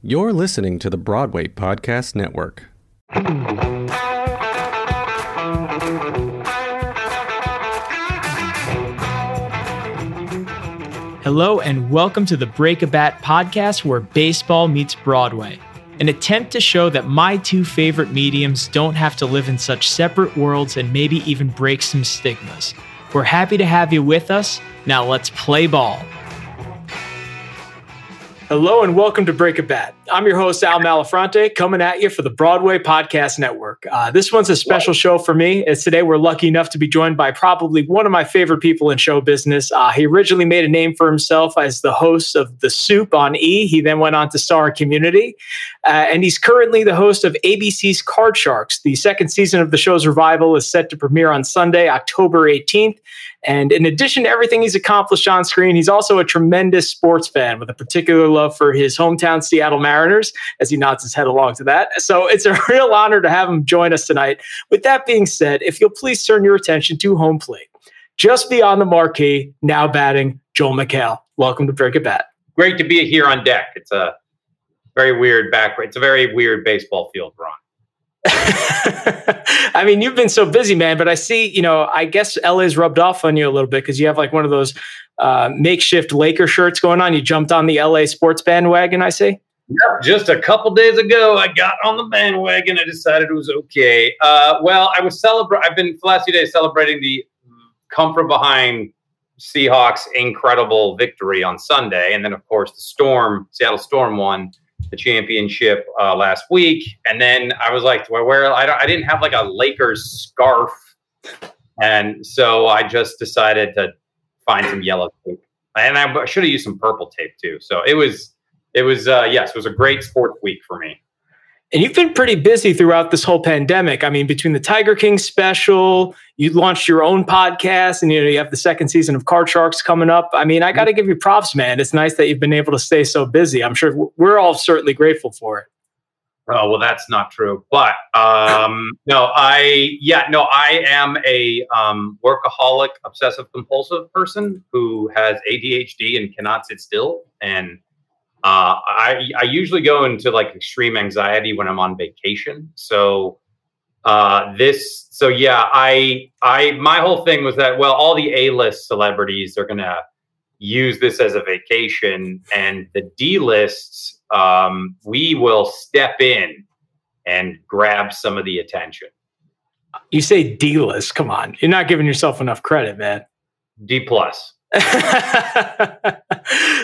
You're listening to the Broadway Podcast Network. Hello, and welcome to the Break a Bat podcast where baseball meets Broadway. An attempt to show that my two favorite mediums don't have to live in such separate worlds and maybe even break some stigmas. We're happy to have you with us. Now let's play ball. Hello and welcome to Break a Bat. I'm your host, Al Malafronte, coming at you for the Broadway Podcast Network. Uh, this one's a special show for me, as today we're lucky enough to be joined by probably one of my favorite people in show business. Uh, he originally made a name for himself as the host of The Soup on E. He then went on to star in Community, uh, and he's currently the host of ABC's Card Sharks. The second season of the show's revival is set to premiere on Sunday, October 18th. And in addition to everything he's accomplished on screen, he's also a tremendous sports fan with a particular love for his hometown Seattle Mariners as he nods his head along to that. So it's a real honor to have him join us tonight. With that being said, if you'll please turn your attention to home plate. Just beyond the marquee, now batting, Joel McHale. Welcome to Break a Bat. Great to be here on deck. It's a very weird back. It's a very weird baseball field we're on. I mean, you've been so busy, man, but I see, you know, I guess LA's rubbed off on you a little bit because you have like one of those uh, makeshift Laker shirts going on. You jumped on the LA sports bandwagon, I see. Yep, just a couple days ago, I got on the bandwagon. I decided it was okay. Uh, well, I was celebrating. I've been for the last few days celebrating the come from behind Seahawks' incredible victory on Sunday, and then of course the Storm, Seattle Storm won the championship uh, last week, and then I was like, I wear? I, I didn't have like a Lakers scarf, and so I just decided to find some yellow tape, and I should have used some purple tape too. So it was, it was, uh, yes, it was a great sports week for me. And you've been pretty busy throughout this whole pandemic. I mean, between the Tiger King special, you launched your own podcast, and you know you have the second season of Card Sharks coming up. I mean, I got to give you props, man. It's nice that you've been able to stay so busy. I'm sure we're all certainly grateful for it. Oh well, that's not true. But um, no, I yeah no, I am a um, workaholic, obsessive compulsive person who has ADHD and cannot sit still, and uh, I I usually go into like extreme anxiety when I'm on vacation. So uh, this so yeah, I I my whole thing was that well, all the A list celebrities are gonna use this as a vacation, and the D lists um, we will step in and grab some of the attention. You say D list? Come on, you're not giving yourself enough credit, man. D plus.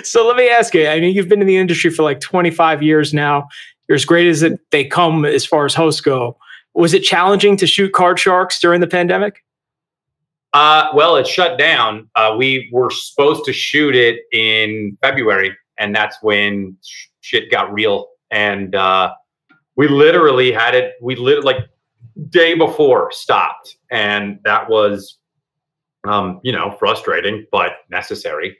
so let me ask you. I mean, you've been in the industry for like 25 years now. You're as great as it, they come as far as hosts go. Was it challenging to shoot Card Sharks during the pandemic? Uh, well, it shut down. Uh, we were supposed to shoot it in February, and that's when sh- shit got real. And uh, we literally had it. We lit like day before stopped, and that was um, you know, frustrating but necessary.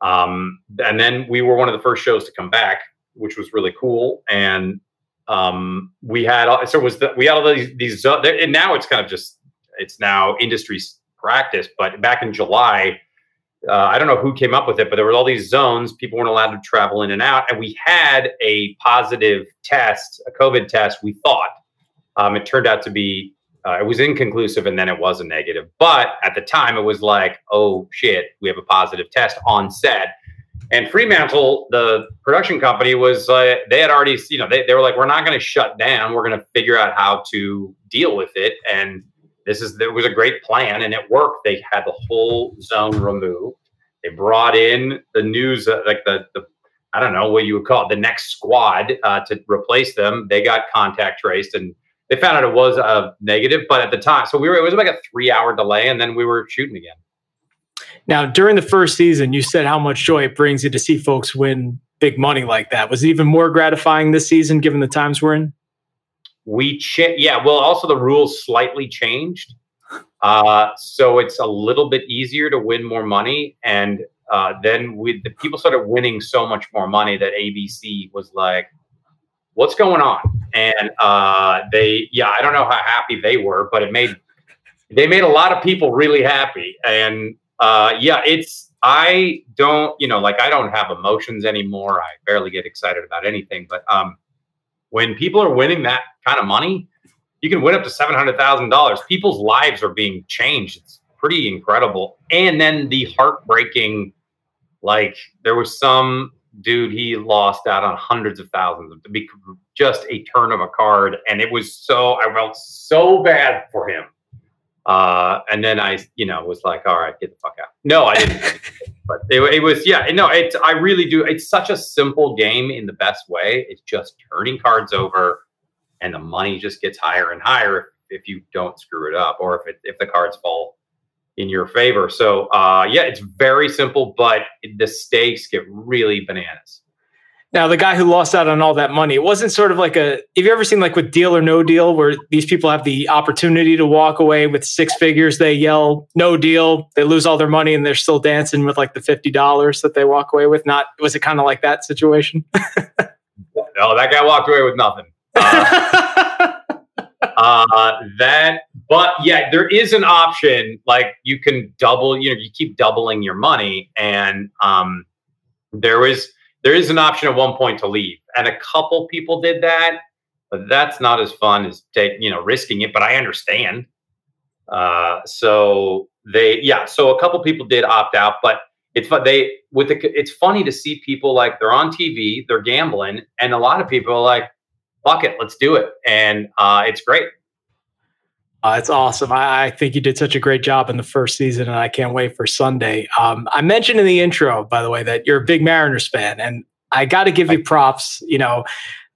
Um, and then we were one of the first shows to come back, which was really cool. And um, we had so was the, we had all these these and now it's kind of just it's now industry practice. But back in July, uh, I don't know who came up with it, but there were all these zones. People weren't allowed to travel in and out, and we had a positive test, a COVID test. We thought um, it turned out to be uh, it was inconclusive and then it was a negative. But at the time, it was like, oh shit, we have a positive test on set. And Fremantle, the production company, was uh, they had already, you know, they, they were like, we're not going to shut down. We're going to figure out how to deal with it. And this is it was a great plan, and it worked. They had the whole zone removed. They brought in the news, uh, like the the I don't know what you would call it, the next squad uh, to replace them. They got contact traced and they found out it was a negative, but at the time, so we were it was like a three hour delay, and then we were shooting again. Now, during the first season, you said how much joy it brings you to see folks win big money like that. Was it even more gratifying this season, given the times we're in? We yeah. Well, also the rules slightly changed, uh, so it's a little bit easier to win more money, and uh, then we the people started winning so much more money that ABC was like, "What's going on?" and uh, they yeah i don't know how happy they were but it made they made a lot of people really happy and uh, yeah it's I don't, you know, like I don't have emotions anymore. I barely get excited about anything. But um, when people are winning that kind of money, you can win up to seven hundred thousand dollars. People's lives are being changed. It's pretty incredible. And then the heartbreaking, like there was some dude he lost out on hundreds of thousands to be just a turn of a card, and it was so I felt so bad for him. Uh, and then I, you know, was like, all right, get the fuck out. No, I didn't. but it, it, was, yeah, no, it's, I really do. It's such a simple game in the best way. It's just turning cards over and the money just gets higher and higher if, if you don't screw it up or if it, if the cards fall in your favor. So, uh, yeah, it's very simple, but the stakes get really bananas. Now, the guy who lost out on all that money, it wasn't sort of like a. Have you ever seen like with Deal or No Deal, where these people have the opportunity to walk away with six figures? They yell No Deal, they lose all their money, and they're still dancing with like the fifty dollars that they walk away with. Not was it kind of like that situation? no, that guy walked away with nothing. Uh, uh, that, but yeah, there is an option. Like you can double. You know, you keep doubling your money, and um, there is there is an option at one point to leave, and a couple people did that, but that's not as fun as take you know risking it. But I understand. Uh, so they yeah, so a couple people did opt out, but it's fun. they with the it's funny to see people like they're on TV, they're gambling, and a lot of people are like, "Fuck it, let's do it," and uh, it's great. Uh, it's awesome. I, I, think you did such a great job in the first season, and I can't wait for Sunday. Um, I mentioned in the intro, by the way, that you're a big Mariners fan, and I got to give you props. You know,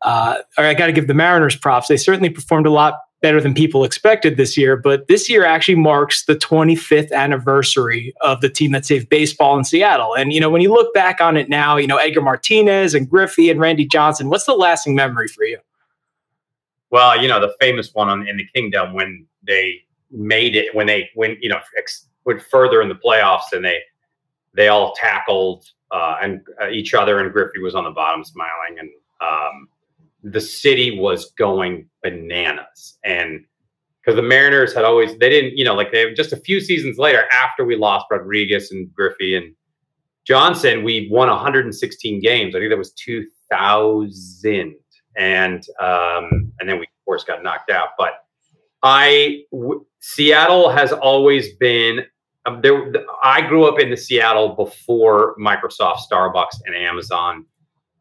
uh, or I got to give the Mariners props. They certainly performed a lot better than people expected this year, but this year actually marks the 25th anniversary of the team that saved baseball in Seattle. And you know, when you look back on it now, you know Edgar Martinez and Griffey and Randy Johnson. What's the lasting memory for you? Well, you know, the famous one on, in the Kingdome when they made it when they went you know ex- went further in the playoffs and they they all tackled uh, and uh, each other and Griffey was on the bottom smiling and um, the city was going bananas. And because the Mariners had always they didn't you know like they just a few seasons later after we lost Rodriguez and Griffey and Johnson we won 116 games. I think that was 2000 and um, and then we of course got knocked out but I w- Seattle has always been um, there. I grew up in the Seattle before Microsoft, Starbucks, and Amazon,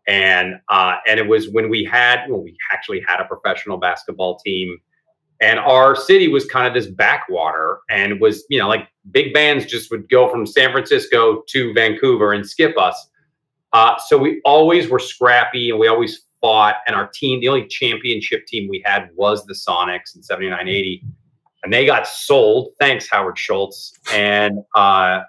and uh, and it was when we had when we actually had a professional basketball team, and our city was kind of this backwater, and was you know like big bands just would go from San Francisco to Vancouver and skip us. Uh, so we always were scrappy, and we always fought, and our team, the only championship team we had was the Sonics in 79 80. And they got sold. Thanks, Howard Schultz. And uh,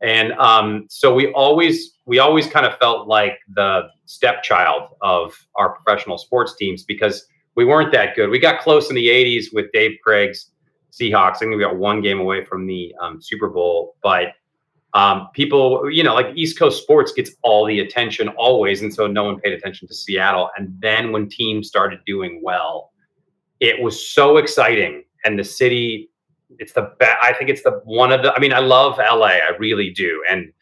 and um, so we always we always kind of felt like the stepchild of our professional sports teams because we weren't that good. We got close in the 80s with Dave Krieg's Seahawks. I think we got one game away from the um, Super Bowl, but um, people, you know, like East Coast sports gets all the attention always, and so no one paid attention to Seattle. And then when teams started doing well, it was so exciting, and the city, it's the best. I think it's the one of the. I mean, I love LA, I really do, and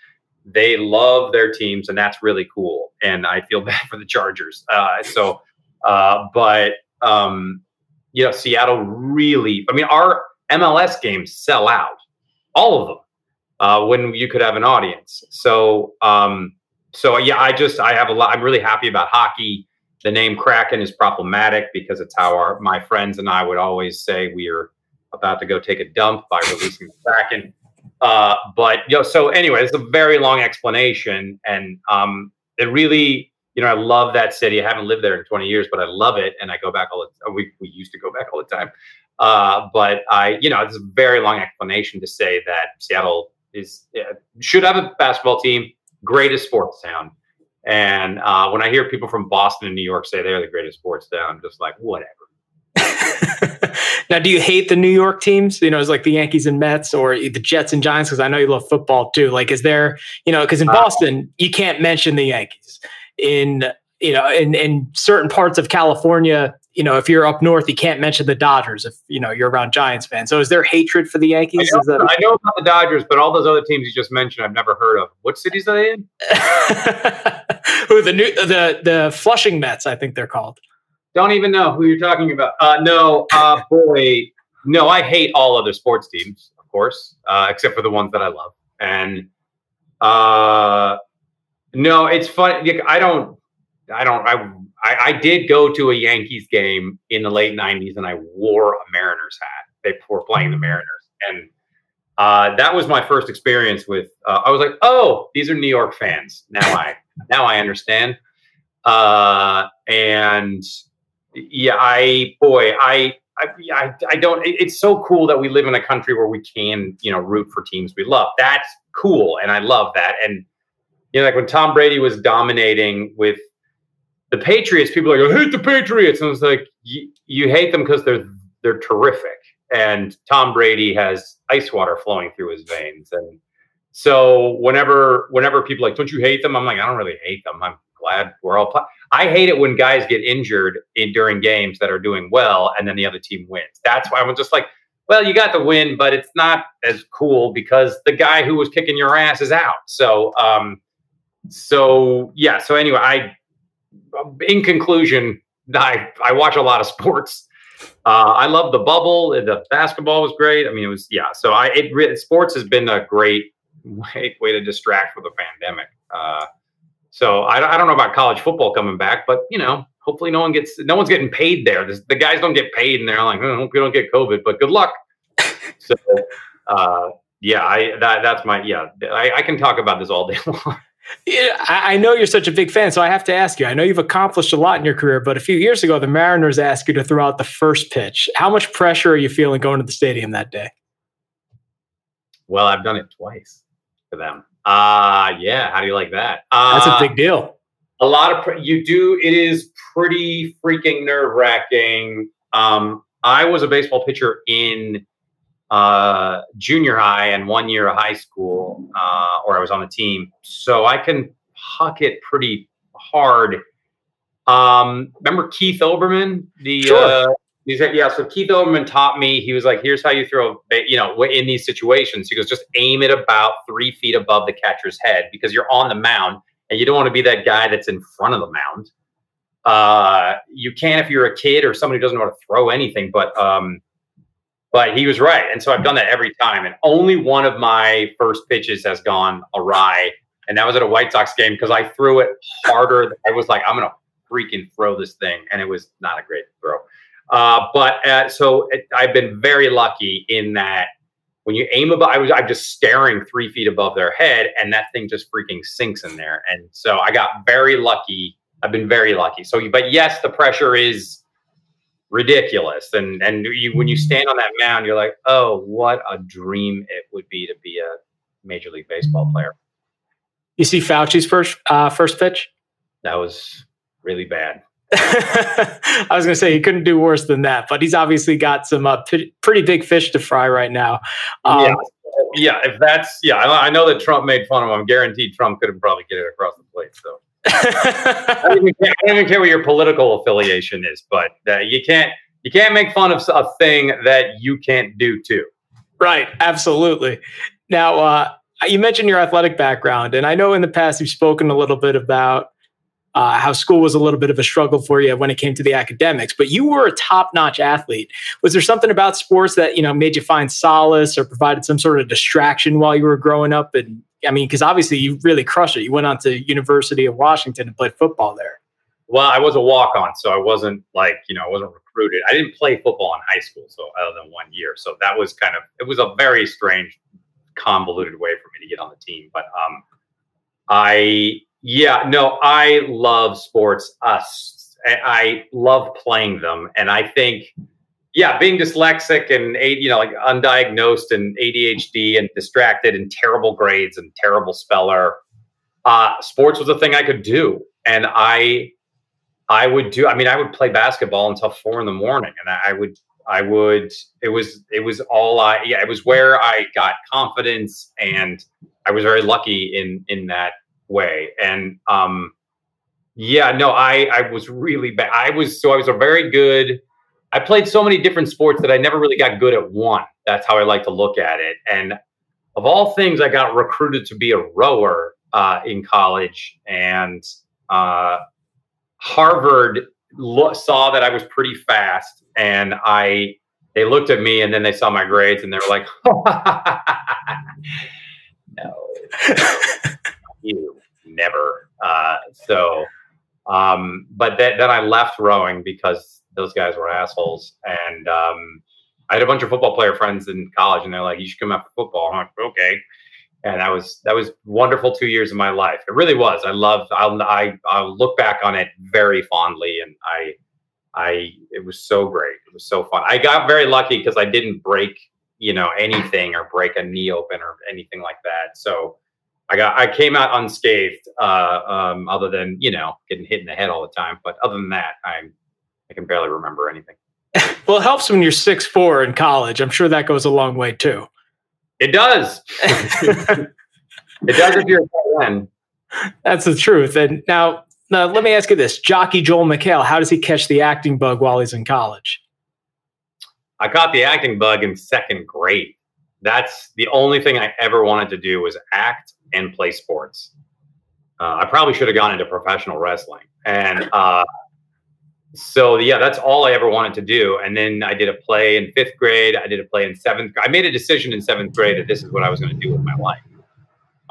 they love their teams, and that's really cool. And I feel bad for the Chargers. Uh, so, uh, but um, you know, Seattle really. I mean, our MLS games sell out, all of them uh, when you could have an audience. So, um, so yeah, I just I have a lot. I'm really happy about hockey. The name Kraken is problematic because it's how our my friends and I would always say we are about to go take a dump by releasing the Kraken. Uh, but you know, so anyway, it's a very long explanation, and um, it really, you know, I love that city. I haven't lived there in 20 years, but I love it, and I go back all the. We we used to go back all the time. Uh, but I, you know, it's a very long explanation to say that Seattle is should have a basketball team, greatest sports town. And uh, when I hear people from Boston and New York say they're the greatest sports town, I'm just like, whatever. now, do you hate the New York teams? You know, it's like the Yankees and Mets or the Jets and Giants, because I know you love football too. Like, is there, you know, because in uh, Boston, you can't mention the Yankees. In you know, in in certain parts of California, you know, if you're up north, you can't mention the Dodgers if you know you're around Giants fans. So is there hatred for the Yankees? I know, that- I know about the Dodgers, but all those other teams you just mentioned, I've never heard of. What cities are they in? Who the new the the Flushing Mets? I think they're called. Don't even know who you're talking about. Uh, no, uh, boy, no. I hate all other sports teams, of course, uh, except for the ones that I love. And uh, no, it's funny. I don't. I don't. I, I I did go to a Yankees game in the late '90s, and I wore a Mariners hat. They were playing the Mariners, and uh, that was my first experience with. Uh, I was like, "Oh, these are New York fans." Now I now I understand. Uh, and yeah, I boy, I I, I, I don't. It, it's so cool that we live in a country where we can, you know, root for teams we love. That's cool, and I love that. And you know, like when Tom Brady was dominating with the Patriots, people are like, I hate the Patriots, and it's like you hate them because they're they're terrific. And Tom Brady has ice water flowing through his veins, and so whenever whenever people like, don't you hate them? I'm like, I don't really hate them. I'm glad we're all. Play- I hate it when guys get injured in during games that are doing well, and then the other team wins. That's why I'm just like, well, you got the win, but it's not as cool because the guy who was kicking your ass is out. So, um, so yeah. So anyway, I, in conclusion, I I watch a lot of sports. Uh, I love the bubble. The basketball was great. I mean, it was yeah. So I it sports has been a great way way to distract from the pandemic. Uh, so I, I don't know about college football coming back, but you know, hopefully no one gets no one's getting paid there. The, the guys don't get paid, and they're like, oh, hope you don't get COVID, but good luck. so uh, yeah, I that that's my yeah. I, I can talk about this all day long. Yeah, I know you're such a big fan, so I have to ask you. I know you've accomplished a lot in your career, but a few years ago, the Mariners asked you to throw out the first pitch. How much pressure are you feeling going to the stadium that day? Well, I've done it twice for them. Uh yeah. How do you like that? Uh, That's a big deal. A lot of pre- you do. It is pretty freaking nerve wracking. Um, I was a baseball pitcher in uh, junior high and one year of high school, uh, or I was on the team, so I can huck it pretty hard. Um, remember Keith Olbermann, the sure. uh, he said, yeah. So Keith Olbermann taught me. He was like, "Here's how you throw. You know, in these situations, he goes, just aim it about three feet above the catcher's head because you're on the mound, and you don't want to be that guy that's in front of the mound. Uh, you can if you're a kid or somebody who doesn't know how to throw anything, but um, but he was right, and so I've done that every time. And only one of my first pitches has gone awry, and that was at a White Sox game because I threw it harder. I was like, I'm gonna freaking throw this thing, and it was not a great throw. Uh, but uh, so it, I've been very lucky in that when you aim above, I was I'm just staring three feet above their head, and that thing just freaking sinks in there. And so I got very lucky. I've been very lucky. So, but yes, the pressure is ridiculous, and and you when you stand on that mound, you're like, oh, what a dream it would be to be a major league baseball player. You see Fauci's first uh, first pitch. That was really bad. I was going to say he couldn't do worse than that, but he's obviously got some uh, p- pretty big fish to fry right now. Um, yeah, yeah. If that's yeah, I, I, know that Trump made fun of him. I'm guaranteed Trump couldn't probably get it across the plate. So I, don't even care, I don't even care what your political affiliation is, but uh, you can't you can't make fun of a thing that you can't do too. Right. Absolutely. Now, uh, you mentioned your athletic background, and I know in the past you've spoken a little bit about uh, how school was a little bit of a struggle for you when it came to the academics, but you were a top-notch athlete. Was there something about sports that you know made you find solace or provided some sort of distraction while you were growing up? And I mean, because obviously you really crushed it. You went on to University of Washington and played football there. Well, I was a walk-on, so I wasn't like you know I wasn't recruited. I didn't play football in high school, so other than one year, so that was kind of it was a very strange, convoluted way for me to get on the team. But um, I yeah, no, I love sports. Us, I love playing them, and I think, yeah, being dyslexic and you know, like undiagnosed and ADHD and distracted and terrible grades and terrible speller, uh, sports was a thing I could do, and I, I would do. I mean, I would play basketball until four in the morning, and I would, I would. It was, it was all I. Yeah, it was where I got confidence, and I was very lucky in in that way. And um, Yeah, no, I I was really bad. I was so I was a very good. I played so many different sports that I never really got good at one. That's how I like to look at it. And of all things, I got recruited to be a rower uh, in college, and uh, Harvard lo- saw that I was pretty fast, and I they looked at me, and then they saw my grades, and they were like, "No, you never." Uh, so, um, but th- then I left rowing because those guys were assholes, and um, I had a bunch of football player friends in college, and they're like, "You should come out for football." I'm like, "Okay." And that was that was wonderful two years of my life. It really was. I love. I'll I I'll look back on it very fondly, and I I it was so great. It was so fun. I got very lucky because I didn't break you know anything or break a knee open or anything like that. So I got I came out unscathed, uh, um, other than you know getting hit in the head all the time. But other than that, I I can barely remember anything. well, it helps when you're six four in college. I'm sure that goes a long way too. It does. it does if you're a. That's the truth. And now, now, let me ask you this: Jockey Joel McHale, how does he catch the acting bug while he's in college? I caught the acting bug in second grade. That's the only thing I ever wanted to do was act and play sports. Uh, I probably should have gone into professional wrestling, and uh, so yeah, that's all I ever wanted to do. And then I did a play in fifth grade. I did a play in seventh. I made a decision in seventh grade that this is what I was going to do with my life.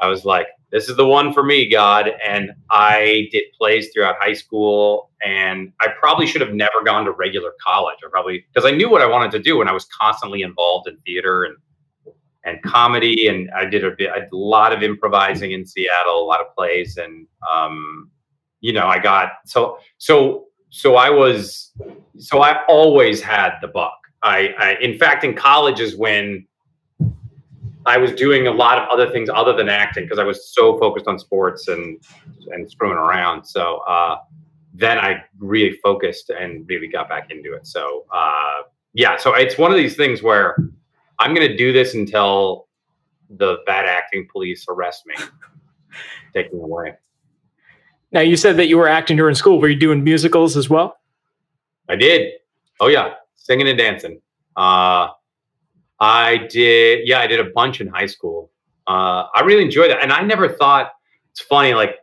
I was like, this is the one for me, God. And I did plays throughout high school. And I probably should have never gone to regular college. I probably because I knew what I wanted to do, and I was constantly involved in theater and and comedy. And I did a, bit, a lot of improvising in Seattle, a lot of plays, and um, you know, I got so so so I was so I always had the buck. I, I in fact in college is when I was doing a lot of other things other than acting because I was so focused on sports and and screwing around. So uh, then I really focused and really got back into it. So uh, yeah, so it's one of these things where I'm going to do this until the bad acting police arrest me, take me away. Now you said that you were acting during school. Were you doing musicals as well? I did. Oh yeah, singing and dancing. Uh, I did. Yeah, I did a bunch in high school. Uh, I really enjoyed that, and I never thought it's funny. Like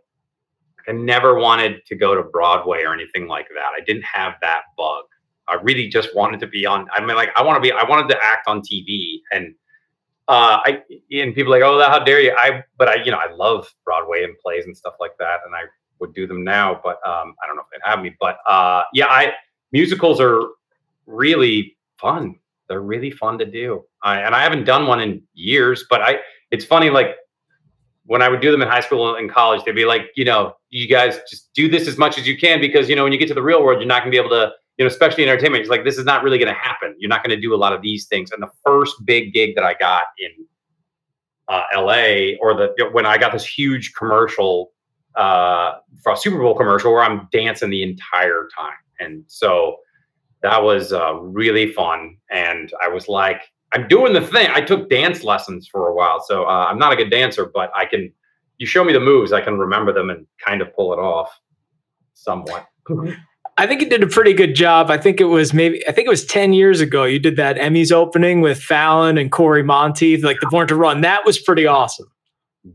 I never wanted to go to Broadway or anything like that. I didn't have that bug. I really just wanted to be on. I mean, like I want to be. I wanted to act on TV, and uh, I and people like, oh, how dare you? I, but I, you know, I love Broadway and plays and stuff like that, and I would do them now, but um, I don't know if they'd have me. But uh, yeah, I musicals are really fun. They're really fun to do. I, and I haven't done one in years, but I. It's funny, like when I would do them in high school and college, they'd be like, you know, you guys just do this as much as you can because you know when you get to the real world, you're not going to be able to, you know, especially in entertainment. It's like this is not really going to happen. You're not going to do a lot of these things. And the first big gig that I got in uh, LA, or the when I got this huge commercial uh, for a Super Bowl commercial where I'm dancing the entire time. And so that was uh, really fun. And I was like, I'm doing the thing. I took dance lessons for a while. So uh, I'm not a good dancer, but I can, you show me the moves, I can remember them and kind of pull it off somewhat. I think you did a pretty good job. I think it was maybe I think it was 10 years ago. You did that Emmys opening with Fallon and Cory Monteith, like the Born to Run. That was pretty awesome.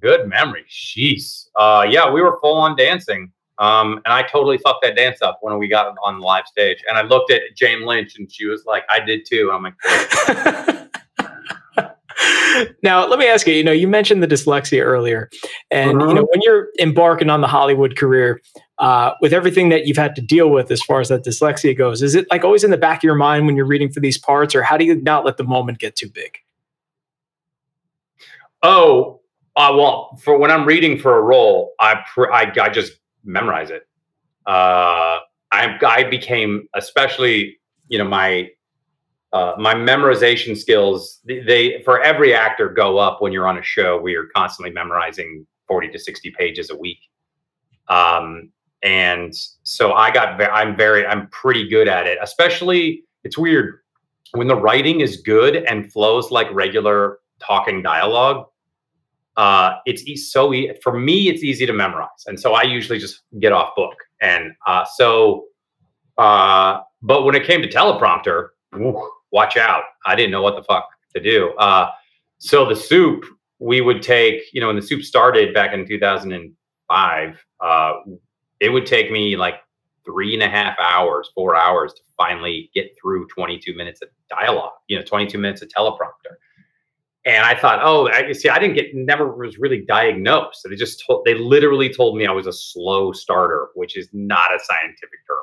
Good memory. Jeez. Uh, yeah, we were full on dancing. Um, and I totally fucked that dance up when we got on the live stage. And I looked at Jane Lynch and she was like, I did too. I'm like, now let me ask you, you know, you mentioned the dyslexia earlier. And you know, mm-hmm. when you're embarking on the Hollywood career, uh, with everything that you've had to deal with as far as that dyslexia goes, is it like always in the back of your mind when you're reading for these parts, or how do you not let the moment get too big? Oh, uh, well, for when I'm reading for a role, I pr- I, I just memorize it. Uh, I I became especially you know my uh, my memorization skills they, they, for every actor go up when you're on a show we are constantly memorizing 40 to 60 pages a week um, and so i got i'm very i'm pretty good at it especially it's weird when the writing is good and flows like regular talking dialogue uh, it's e- so e- for me it's easy to memorize and so i usually just get off book And uh, so, uh, but when it came to teleprompter, whew, watch out. I didn't know what the fuck to do. Uh, so the soup we would take, you know, when the soup started back in 2005, uh, it would take me like three and a half hours, four hours to finally get through 22 minutes of dialogue, you know, 22 minutes of teleprompter. And I thought, oh, I see, I didn't get, never was really diagnosed. They just told, they literally told me I was a slow starter, which is not a scientific term.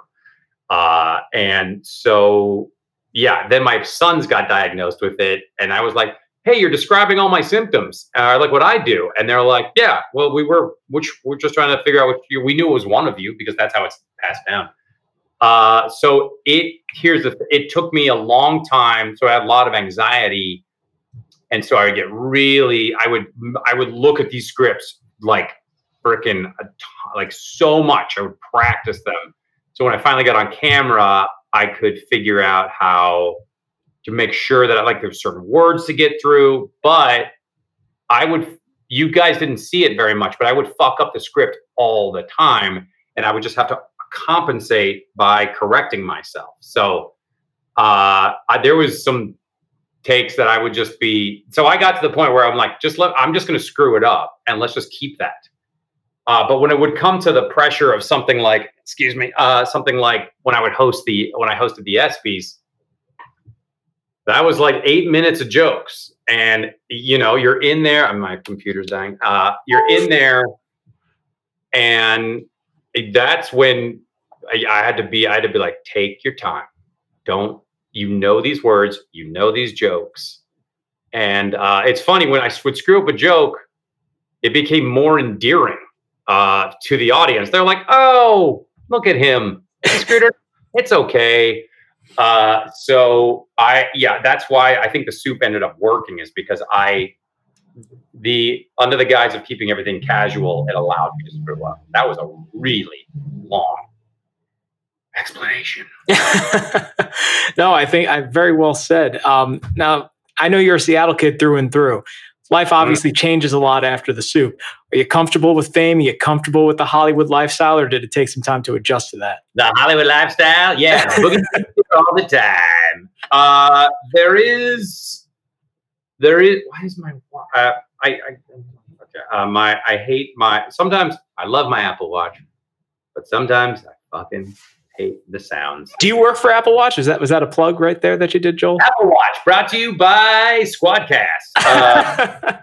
Uh, and so, yeah, then my sons got diagnosed with it. And I was like, hey, you're describing all my symptoms, uh, like what I do. And they're like, yeah, well, we were, which we're just trying to figure out what you, we knew it was one of you because that's how it's passed down. Uh, so it, here's the, it took me a long time. So I had a lot of anxiety. And so I would get really, I would, I would look at these scripts like freaking, like so much. I would practice them. So when I finally got on camera, I could figure out how to make sure that I like there's certain words to get through. But I would, you guys didn't see it very much, but I would fuck up the script all the time, and I would just have to compensate by correcting myself. So uh, I, there was some takes that I would just be. So I got to the point where I'm like, just let. I'm just going to screw it up, and let's just keep that. Uh, but when it would come to the pressure of something like, excuse me, uh, something like when I would host the when I hosted the ESPYS, that was like eight minutes of jokes and you know you're in there my computer's dying uh, you're in there and that's when I, I, had to be i had to be like take your time don't you know these words you know these jokes. And uh, it's funny when i would screw up a joke it became more endearing uh, to the audience. They're like oh look at him. It's okay. Uh, so I, yeah, that's why I think the soup ended up working is because I, the under the guise of keeping everything casual, it allowed me to screw up. That was a really long explanation. no, I think I very well said. Um, now I know you're a Seattle kid through and through. Life mm-hmm. obviously changes a lot after the soup. Are you comfortable with fame? Are you comfortable with the Hollywood lifestyle, or did it take some time to adjust to that? The Hollywood lifestyle, yeah, all the time. Uh, there is, there is. Why is my? Uh, I, I okay, uh, my I hate my. Sometimes I love my Apple Watch, but sometimes I fucking hate the sounds. Do you work for Apple Watch? Is that was that a plug right there that you did, Joel? Apple Watch brought to you by Squadcast. Uh,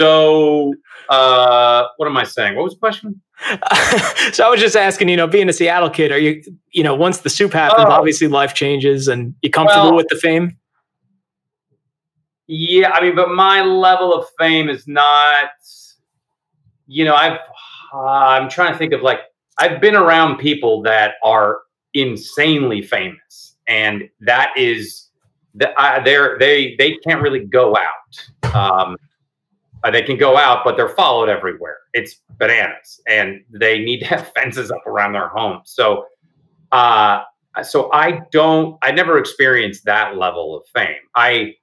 so, uh, what am I saying? What was the question? so I was just asking, you know, being a Seattle kid, are you, you know, once the soup happens, oh. obviously life changes, and you comfortable well, with the fame? Yeah, I mean, but my level of fame is not, you know, I've, uh, I'm trying to think of like I've been around people that are insanely famous, and that is that they're they they can't really go out. Um, uh, they can go out, but they're followed everywhere. It's bananas, and they need to have fences up around their home. So, uh, so I don't. I never experienced that level of fame. I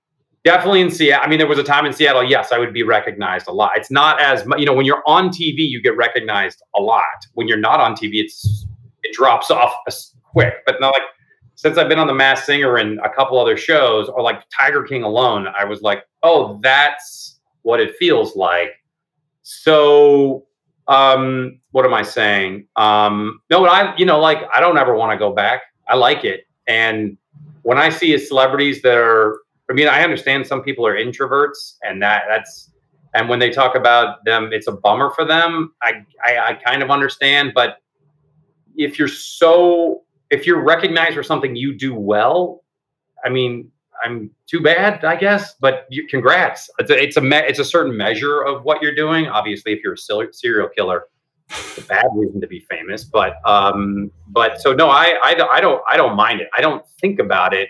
definitely in Seattle. I mean, there was a time in Seattle. Yes, I would be recognized a lot. It's not as you know when you're on TV, you get recognized a lot. When you're not on TV, it's it drops off quick. But not like since I've been on The Masked Singer and a couple other shows, or like Tiger King alone, I was like, oh, that's what it feels like. So, um, what am I saying? Um, no, but I, you know, like I don't ever want to go back. I like it, and when I see celebrities that are I mean, I understand some people are introverts, and that that's and when they talk about them, it's a bummer for them. I, I, I kind of understand, but if you're so if you're recognized for something you do well, I mean, I'm too bad, I guess. But you, congrats. It's a it's a, me, it's a certain measure of what you're doing. Obviously, if you're a serial killer, it's a bad reason to be famous. But um, but so no, I, I I don't I don't mind it. I don't think about it.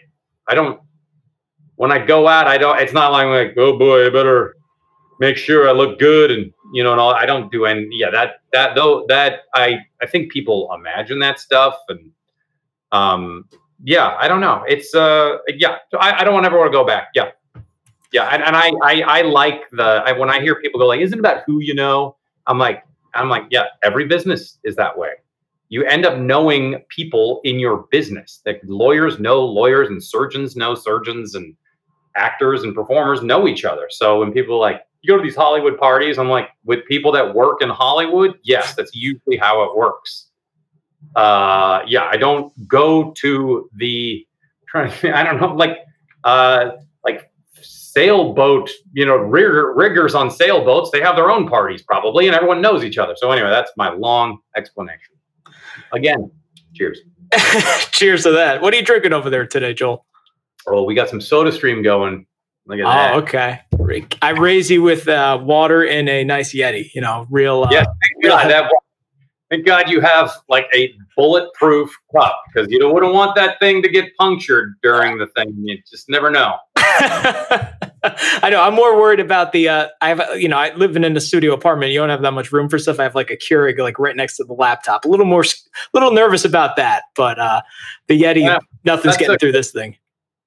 I don't when I go out, I don't. It's not like like oh boy, I better make sure I look good and you know and all. I don't do any. Yeah, that that though that I I think people imagine that stuff and um yeah I don't know. It's uh yeah I, I don't ever want to go back. Yeah yeah and, and I, I I like the I, when I hear people go like isn't it about who you know I'm like I'm like yeah every business is that way you end up knowing people in your business. That lawyers know lawyers, and surgeons know surgeons, and actors and performers know each other. So when people like you go to these Hollywood parties, I'm like, with people that work in Hollywood, yes, that's usually how it works. Uh, yeah, I don't go to the. I don't know, like, uh, like sailboat, you know, rigger, riggers on sailboats. They have their own parties probably, and everyone knows each other. So anyway, that's my long explanation. Again, cheers. cheers to that. What are you drinking over there today, Joel? Oh, we got some Soda Stream going. Look at oh, that. okay. I raise you with uh, water in a nice Yeti. You know, real. Uh, yeah, thank God, that, thank God you have like a bulletproof cup because you wouldn't want that thing to get punctured during the thing. You just never know. I know. I'm more worried about the. Uh, I have, you know, I live in a studio apartment. You don't have that much room for stuff. I have like a Keurig like right next to the laptop. A little more, a little nervous about that. But uh, the Yeti, yeah, nothing's getting a through this thing.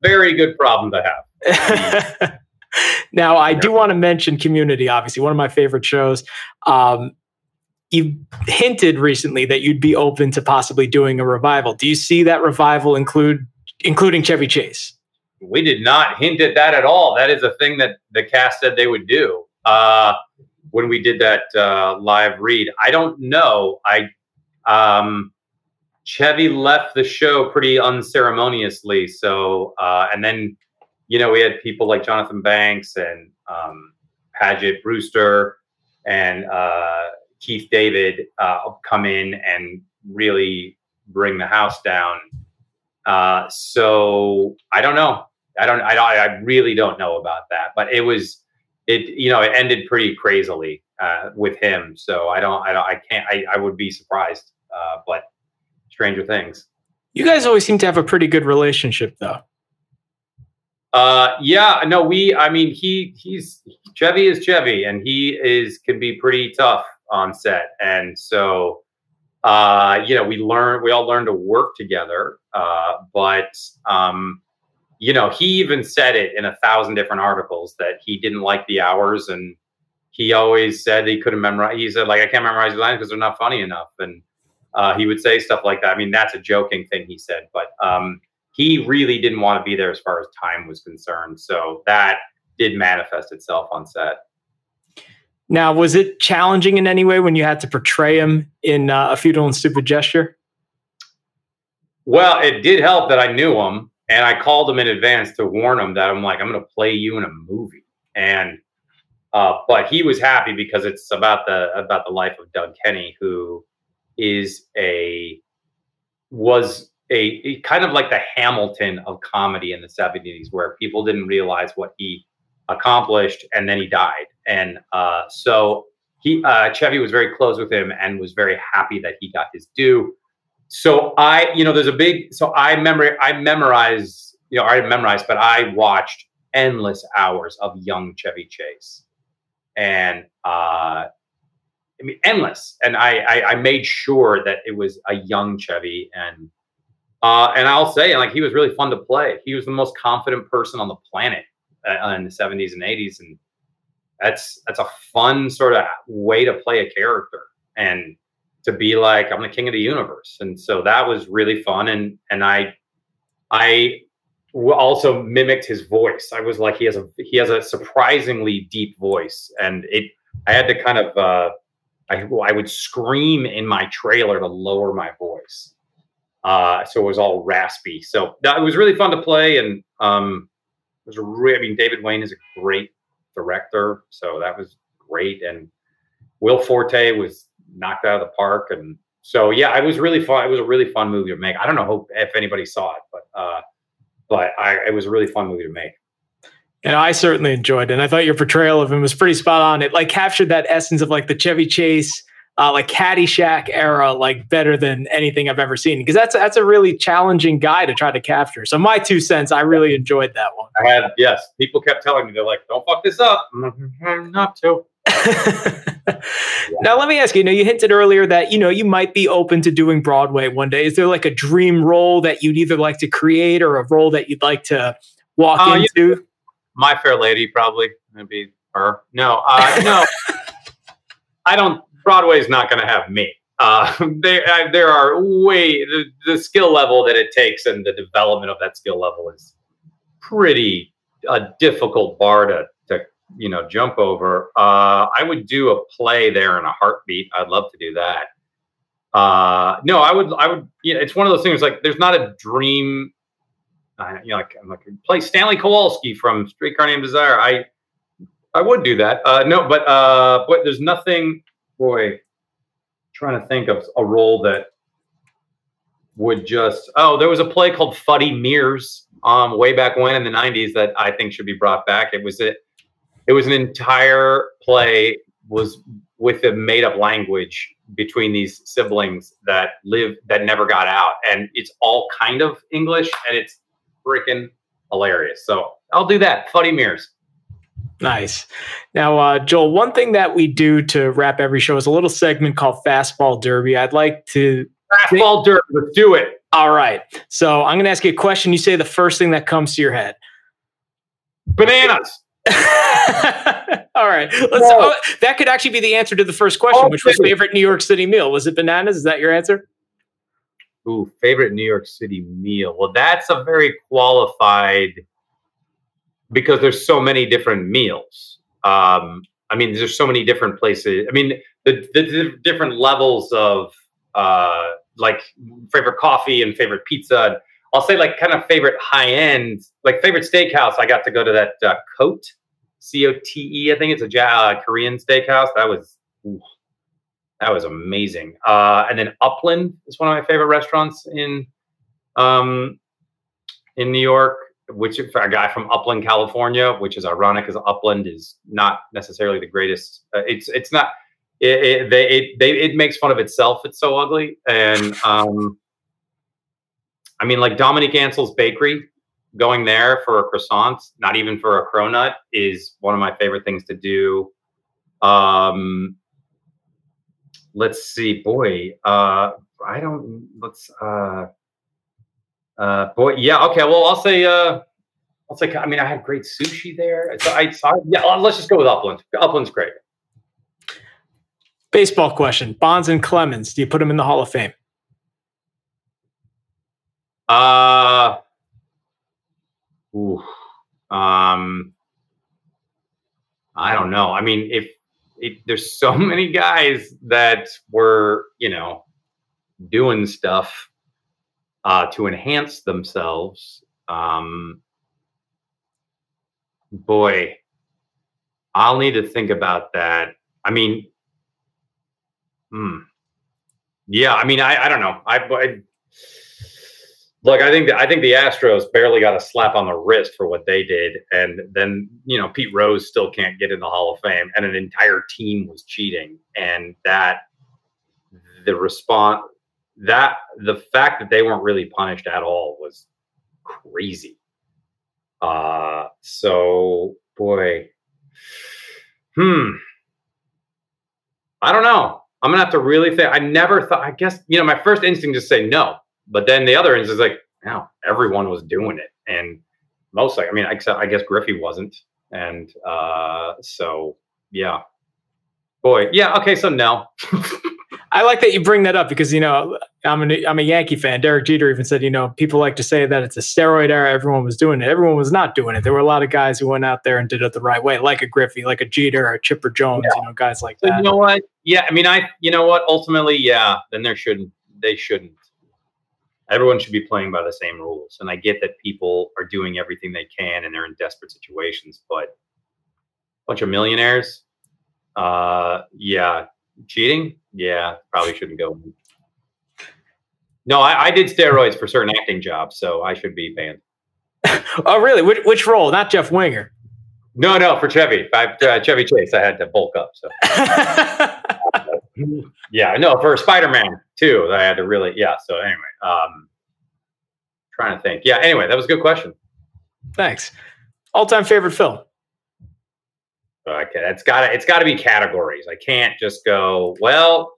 Very good problem to have. now, I do want to mention Community, obviously, one of my favorite shows. Um, you hinted recently that you'd be open to possibly doing a revival. Do you see that revival include including Chevy Chase? We did not hint at that at all. That is a thing that the cast said they would do uh, when we did that uh, live read. I don't know. I um, Chevy left the show pretty unceremoniously. So uh, and then you know, we had people like Jonathan Banks and um, Paget Brewster and uh, Keith David uh, come in and really bring the house down. Uh, so I don't know. I don't. I, don't, I really don't know about that. But it was it. You know, it ended pretty crazily uh, with him. So I don't. I don't. I can't. I, I would be surprised. Uh, but Stranger Things. You guys always seem to have a pretty good relationship, though. Uh, yeah, no, we. I mean, he he's Chevy is Chevy, and he is can be pretty tough on set, and so uh, you know, we learn we all learn to work together. Uh, but um, you know, he even said it in a thousand different articles that he didn't like the hours, and he always said he couldn't memorize. He said like I can't memorize the lines because they're not funny enough, and uh, he would say stuff like that. I mean, that's a joking thing he said, but um, he really didn't want to be there as far as time was concerned. So that did manifest itself on set. Now, was it challenging in any way when you had to portray him in uh, a futile and stupid gesture? Well, it did help that I knew him and I called him in advance to warn him that I'm like, I'm going to play you in a movie. And, uh, but he was happy because it's about the, about the life of Doug Kenney, who is a, was a, a, kind of like the Hamilton of comedy in the 70s, where people didn't realize what he accomplished, and then he died. And uh, so he uh, Chevy was very close with him and was very happy that he got his due. So I, you know, there's a big. So I remember I memorize, you know, I memorized, but I watched endless hours of young Chevy Chase, and uh, I mean endless. And I, I I made sure that it was a young Chevy and uh, and I'll say, like, he was really fun to play. He was the most confident person on the planet uh, in the 70s and 80s, and that's that's a fun sort of way to play a character and to be like, I'm the king of the universe. And so that was really fun. And and I I also mimicked his voice. I was like, he has a he has a surprisingly deep voice, and it I had to kind of uh, I I would scream in my trailer to lower my voice uh, so it was all raspy. So that, it was really fun to play, and um, it was a re- I mean, David Wain is a great director, so that was great. And Will Forte was knocked out of the park, and so yeah, it was really fun. It was a really fun movie to make. I don't know if anybody saw it, but uh, but I, it was a really fun movie to make. And I certainly enjoyed it. And I thought your portrayal of him was pretty spot on. It like captured that essence of like the Chevy Chase uh, like Caddyshack era, like better than anything I've ever seen. Because that's that's a really challenging guy to try to capture. So my two cents, I really enjoyed that one. I had yes, people kept telling me they're like, "Don't fuck this up." Mm-hmm, not to. Now let me ask you. You know, you hinted earlier that you know you might be open to doing Broadway one day. Is there like a dream role that you'd either like to create or a role that you'd like to walk uh, into? My Fair Lady, probably. Maybe her. No, uh, no. I don't. Broadway's not going to have me. Uh, there, uh, there are way the, the skill level that it takes and the development of that skill level is pretty a difficult bar to, to you know jump over. Uh, I would do a play there in a heartbeat. I'd love to do that. Uh, no, I would. I would. You know, it's one of those things like there's not a dream. Uh, you know, like I'm like play Stanley Kowalski from Streetcar Named Desire. I I would do that. Uh, no, but uh, but there's nothing. Boy, trying to think of a role that would just. Oh, there was a play called Fuddy Meers um, way back when in the '90s that I think should be brought back. It was it. It was an entire play was with a made up language between these siblings that live that never got out, and it's all kind of English, and it's freaking hilarious. So I'll do that. Funny mirrors. Nice. Now, uh, Joel, one thing that we do to wrap every show is a little segment called Fastball Derby. I'd like to. Fastball Derby, let's do it. All right. So I'm going to ask you a question. You say the first thing that comes to your head. Bananas. All right. Let's, oh, that could actually be the answer to the first question, which was favorite New York City meal. Was it bananas? Is that your answer? Ooh, favorite New York City meal. Well, that's a very qualified because there's so many different meals. Um, I mean, there's so many different places. I mean, the, the, the different levels of uh, like favorite coffee and favorite pizza. I'll say like kind of favorite high end, like favorite steakhouse. I got to go to that uh, C O T E. I think it's a uh, Korean steakhouse. That was ooh, that was amazing. Uh, and then Upland is one of my favorite restaurants in um, in New York which a guy from Upland, California, which is ironic because Upland is not necessarily the greatest. Uh, it's it's not. It it, they, it they it makes fun of itself. It's so ugly, and um, I mean, like Dominique Ansel's Bakery, going there for a croissant, not even for a cronut, is one of my favorite things to do. Um, let's see, boy, uh, I don't. Let's. Uh, uh, boy, yeah, okay. Well, I'll say, uh, I'll say. I mean, I had great sushi there. So I, so yeah. Let's just go with Upland. Upland's great. Baseball question: Bonds and Clemens. Do you put them in the Hall of Fame? Uh, ooh, um, I don't know. I mean, if it, there's so many guys that were, you know, doing stuff uh, to enhance themselves. Um, boy, I'll need to think about that. I mean, hmm. Yeah, I mean, I, I don't know. I, I look. I think the, I think the Astros barely got a slap on the wrist for what they did, and then you know Pete Rose still can't get in the Hall of Fame, and an entire team was cheating, and that the response that the fact that they weren't really punished at all was crazy. Uh, so boy, hmm, I don't know. I'm gonna have to really think. I never thought. I guess you know my first instinct is to say no, but then the other instinct is like, no, everyone was doing it, and most like I mean, except I guess Griffey wasn't, and uh, so yeah, boy, yeah, okay, so no. I like that you bring that up because you know I'm a I'm a Yankee fan. Derek Jeter even said you know people like to say that it's a steroid era. Everyone was doing it. Everyone was not doing it. There were a lot of guys who went out there and did it the right way, like a Griffey, like a Jeter, or a Chipper Jones. Yeah. You know, guys like that. You know what? Yeah, I mean, I you know what? Ultimately, yeah. Then there shouldn't. They shouldn't. Everyone should be playing by the same rules. And I get that people are doing everything they can and they're in desperate situations, but a bunch of millionaires, uh, yeah, cheating yeah, probably shouldn't go. No, I, I, did steroids for certain acting jobs, so I should be banned. oh, really? Which, which role? Not Jeff Winger. No, no, for Chevy, I, uh, Chevy Chase, I had to bulk up. So, yeah, no, for Spider Man too, I had to really, yeah. So anyway, um, trying to think. Yeah, anyway, that was a good question. Thanks. All time favorite film. Okay, it's got it's got to be categories. I can't just go well.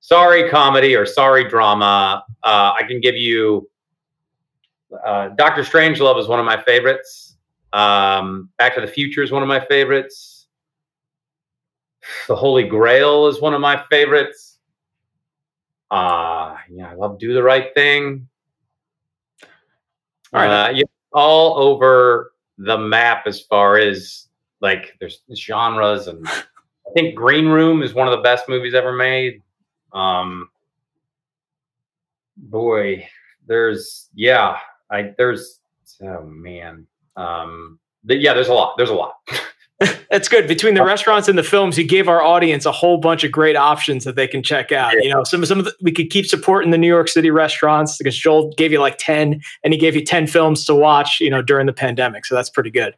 Sorry, comedy or sorry, drama. Uh, I can give you. Uh, Doctor Strangelove is one of my favorites. Um, Back to the Future is one of my favorites. The Holy Grail is one of my favorites. Uh, yeah, I love Do the Right Thing. All right. Uh, yeah, all over the map as far as like there's genres and I think Green Room is one of the best movies ever made. Um, boy, there's yeah, I there's oh man, um, th- yeah, there's a lot. There's a lot. That's good. Between the restaurants and the films, you gave our audience a whole bunch of great options that they can check out. You know, some some of the, we could keep supporting the New York City restaurants because Joel gave you like ten, and he gave you ten films to watch. You know, during the pandemic, so that's pretty good.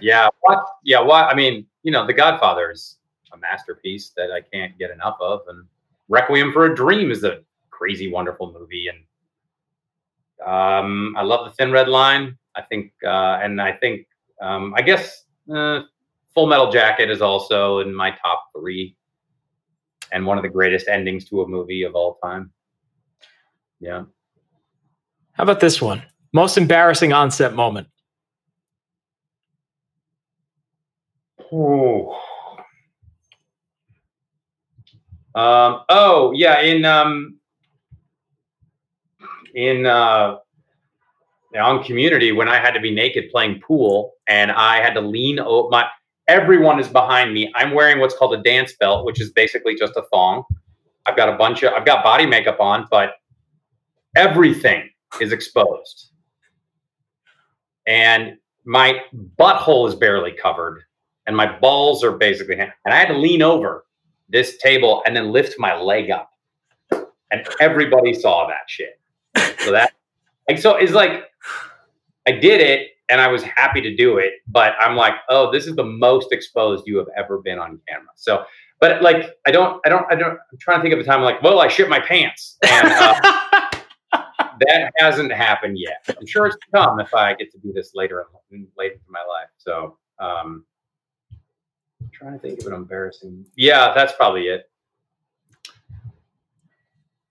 yeah, what? Yeah, what? I mean, you know, The Godfather is a masterpiece that I can't get enough of, and Requiem for a Dream is a crazy, wonderful movie, and um, I love The Thin Red Line. I think, uh, and I think, um, I guess, uh, Full Metal Jacket is also in my top three, and one of the greatest endings to a movie of all time. Yeah. How about this one? Most embarrassing onset moment. Oh. Um, oh yeah, in um, in uh, on Community when I had to be naked playing pool and I had to lean over my. Everyone is behind me. I'm wearing what's called a dance belt, which is basically just a thong. I've got a bunch of. I've got body makeup on, but everything is exposed, and my butthole is barely covered and my balls are basically and I had to lean over this table and then lift my leg up. And everybody saw that shit. So that like so it's like I did it and I was happy to do it, but I'm like, oh, this is the most exposed you have ever been on camera. So but like I don't I don't I don't I'm trying to think of a time like, well, I shit my pants. And uh, that hasn't happened yet. I'm sure it's to come if I get to do this later in later in my life. So um I'm trying to think of an embarrassing. Yeah, that's probably it.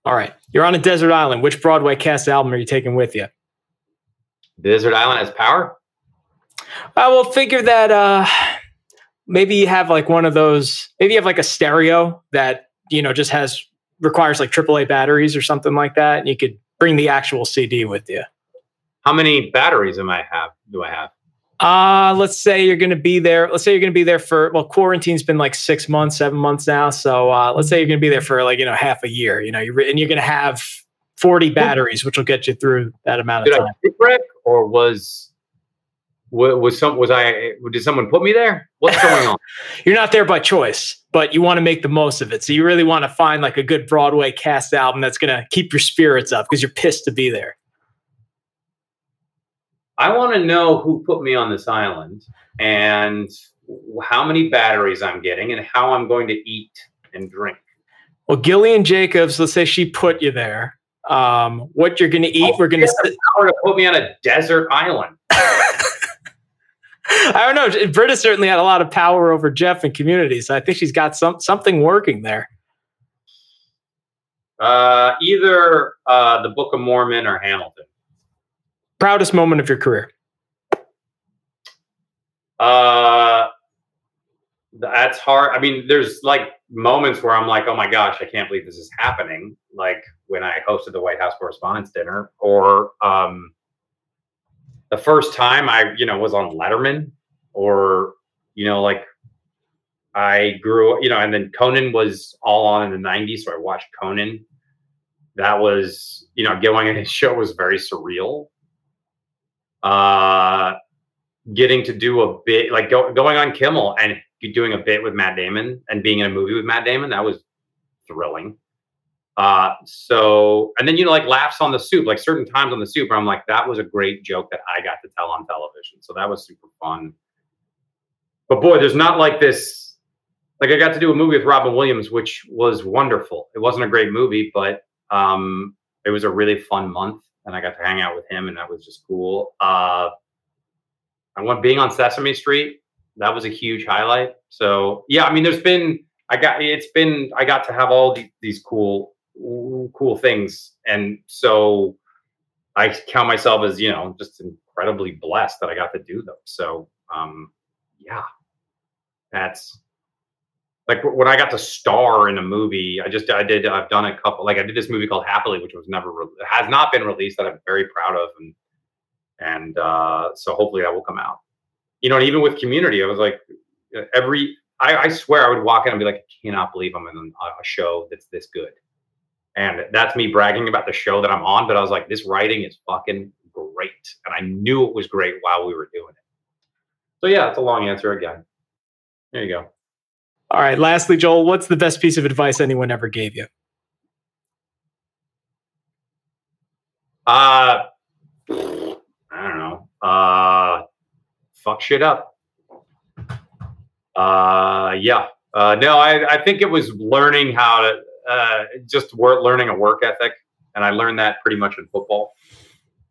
All right, you're on a desert island. Which Broadway cast album are you taking with you? Desert Island has power. I will figure that uh, maybe you have like one of those. Maybe you have like a stereo that you know just has requires like AAA batteries or something like that, and you could bring the actual CD with you. How many batteries am I have? Do I have? Uh, let's say you're going to be there. Let's say you're going to be there for, well, quarantine's been like six months, seven months now. So uh, let's say you're going to be there for like, you know, half a year, you know, you're, and you're going to have 40 batteries, which will get you through that amount of Did time. I shipwreck or was wa- was some was I did someone put me there? What's going on? You're not there by choice, but you want to make the most of it. So you really want to find like a good Broadway cast album that's going to keep your spirits up because you're pissed to be there. I want to know who put me on this island and how many batteries I'm getting and how I'm going to eat and drink. Well, Gillian Jacobs, let's say she put you there. Um, what you're going to eat, Oh, we're going to. yeah. Power to put me on a desert island. I don't know. Britta certainly had a lot of power over Jeff and community, so I think she's got some something working there. Uh, either uh, the Book of Mormon or Hamilton. Proudest moment of your career. Uh, that's hard. I mean, there's like moments where I'm like, oh my gosh, I can't believe this is happening. Like when I hosted the White House Correspondents' Dinner, or um, the first time I, you know, was on Letterman, or you know, like I grew, you know, and then Conan was all on in the '90s, so I watched Conan. That was, you know, going on his show was very surreal. Uh, getting to do a bit like go, going on Kimmel and doing a bit with Matt Damon and being in a movie with Matt Damon, that was thrilling. Uh, so, and then, you know, like laughs on the soup, like certain times on the soup I'm like, that was a great joke that I got to tell on television. So that was super fun. But boy, there's not like this, like I got to do a movie with Robin Williams, which was wonderful. It wasn't a great movie, but um, it was a really fun month and I got to hang out with him and that was just cool. Uh, I went being on Sesame Street. That was a huge highlight. So yeah, I mean, there's been I got it's been I got to have all these, these cool cool things, and so I count myself as you know just incredibly blessed that I got to do them. So um, yeah, that's like when I got to star in a movie, I just I did I've done a couple like I did this movie called Happily, which was never re- has not been released that I'm very proud of, and and uh, so hopefully that will come out. You know, and even with Community, I was like every I, I swear I would walk in and be like, I cannot believe I'm in a show that's this good, and that's me bragging about the show that I'm on. But I was like, this writing is fucking great, and I knew it was great while we were doing it. So yeah, it's a long answer again. There you go. All right. Lastly, Joel, what's the best piece of advice anyone ever gave you? Uh, I don't know. Uh, fuck shit up. Uh, yeah. Uh, no, I, I think it was learning how to uh, just learning a work ethic, and I learned that pretty much in football.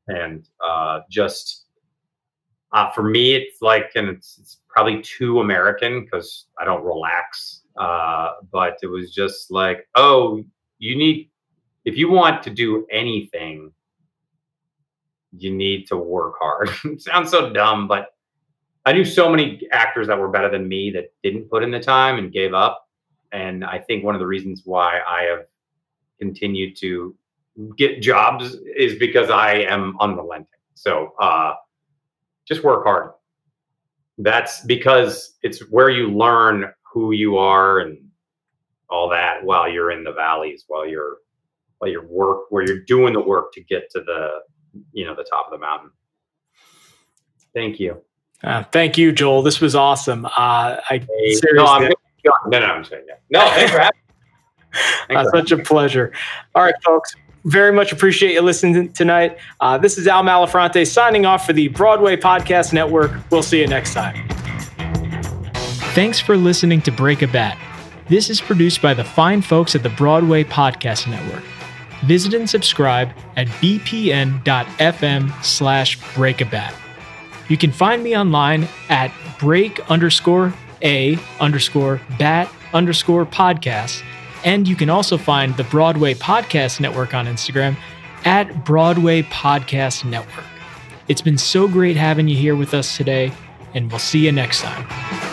And uh, just uh, for me, it's like, and it's, it's probably too American because I don't relax. Uh, but it was just like, oh, you need, if you want to do anything, you need to work hard. sounds so dumb, but I knew so many actors that were better than me that didn't put in the time and gave up. And I think one of the reasons why I have continued to get jobs is because I am unrelenting. So uh, just work hard. That's because it's where you learn who you are and all that while you're in the valleys while you're while you're work where you're doing the work to get to the you know the top of the mountain. Thank you. Uh, thank you joel. This was awesome. Uh, i hey, no, I'm, no no i'm saying yeah. no thanks for having uh, such a pleasure all right folks very much appreciate you listening tonight. Uh, this is Al Malafronte signing off for the Broadway Podcast Network. We'll see you next time. Thanks for listening to Break a Bat. This is produced by the fine folks at the Broadway Podcast Network. Visit and subscribe at bpn.fm slash breakabat. You can find me online at break underscore a underscore bat underscore podcast and you can also find the Broadway Podcast Network on Instagram at Broadway Podcast Network. It's been so great having you here with us today, and we'll see you next time.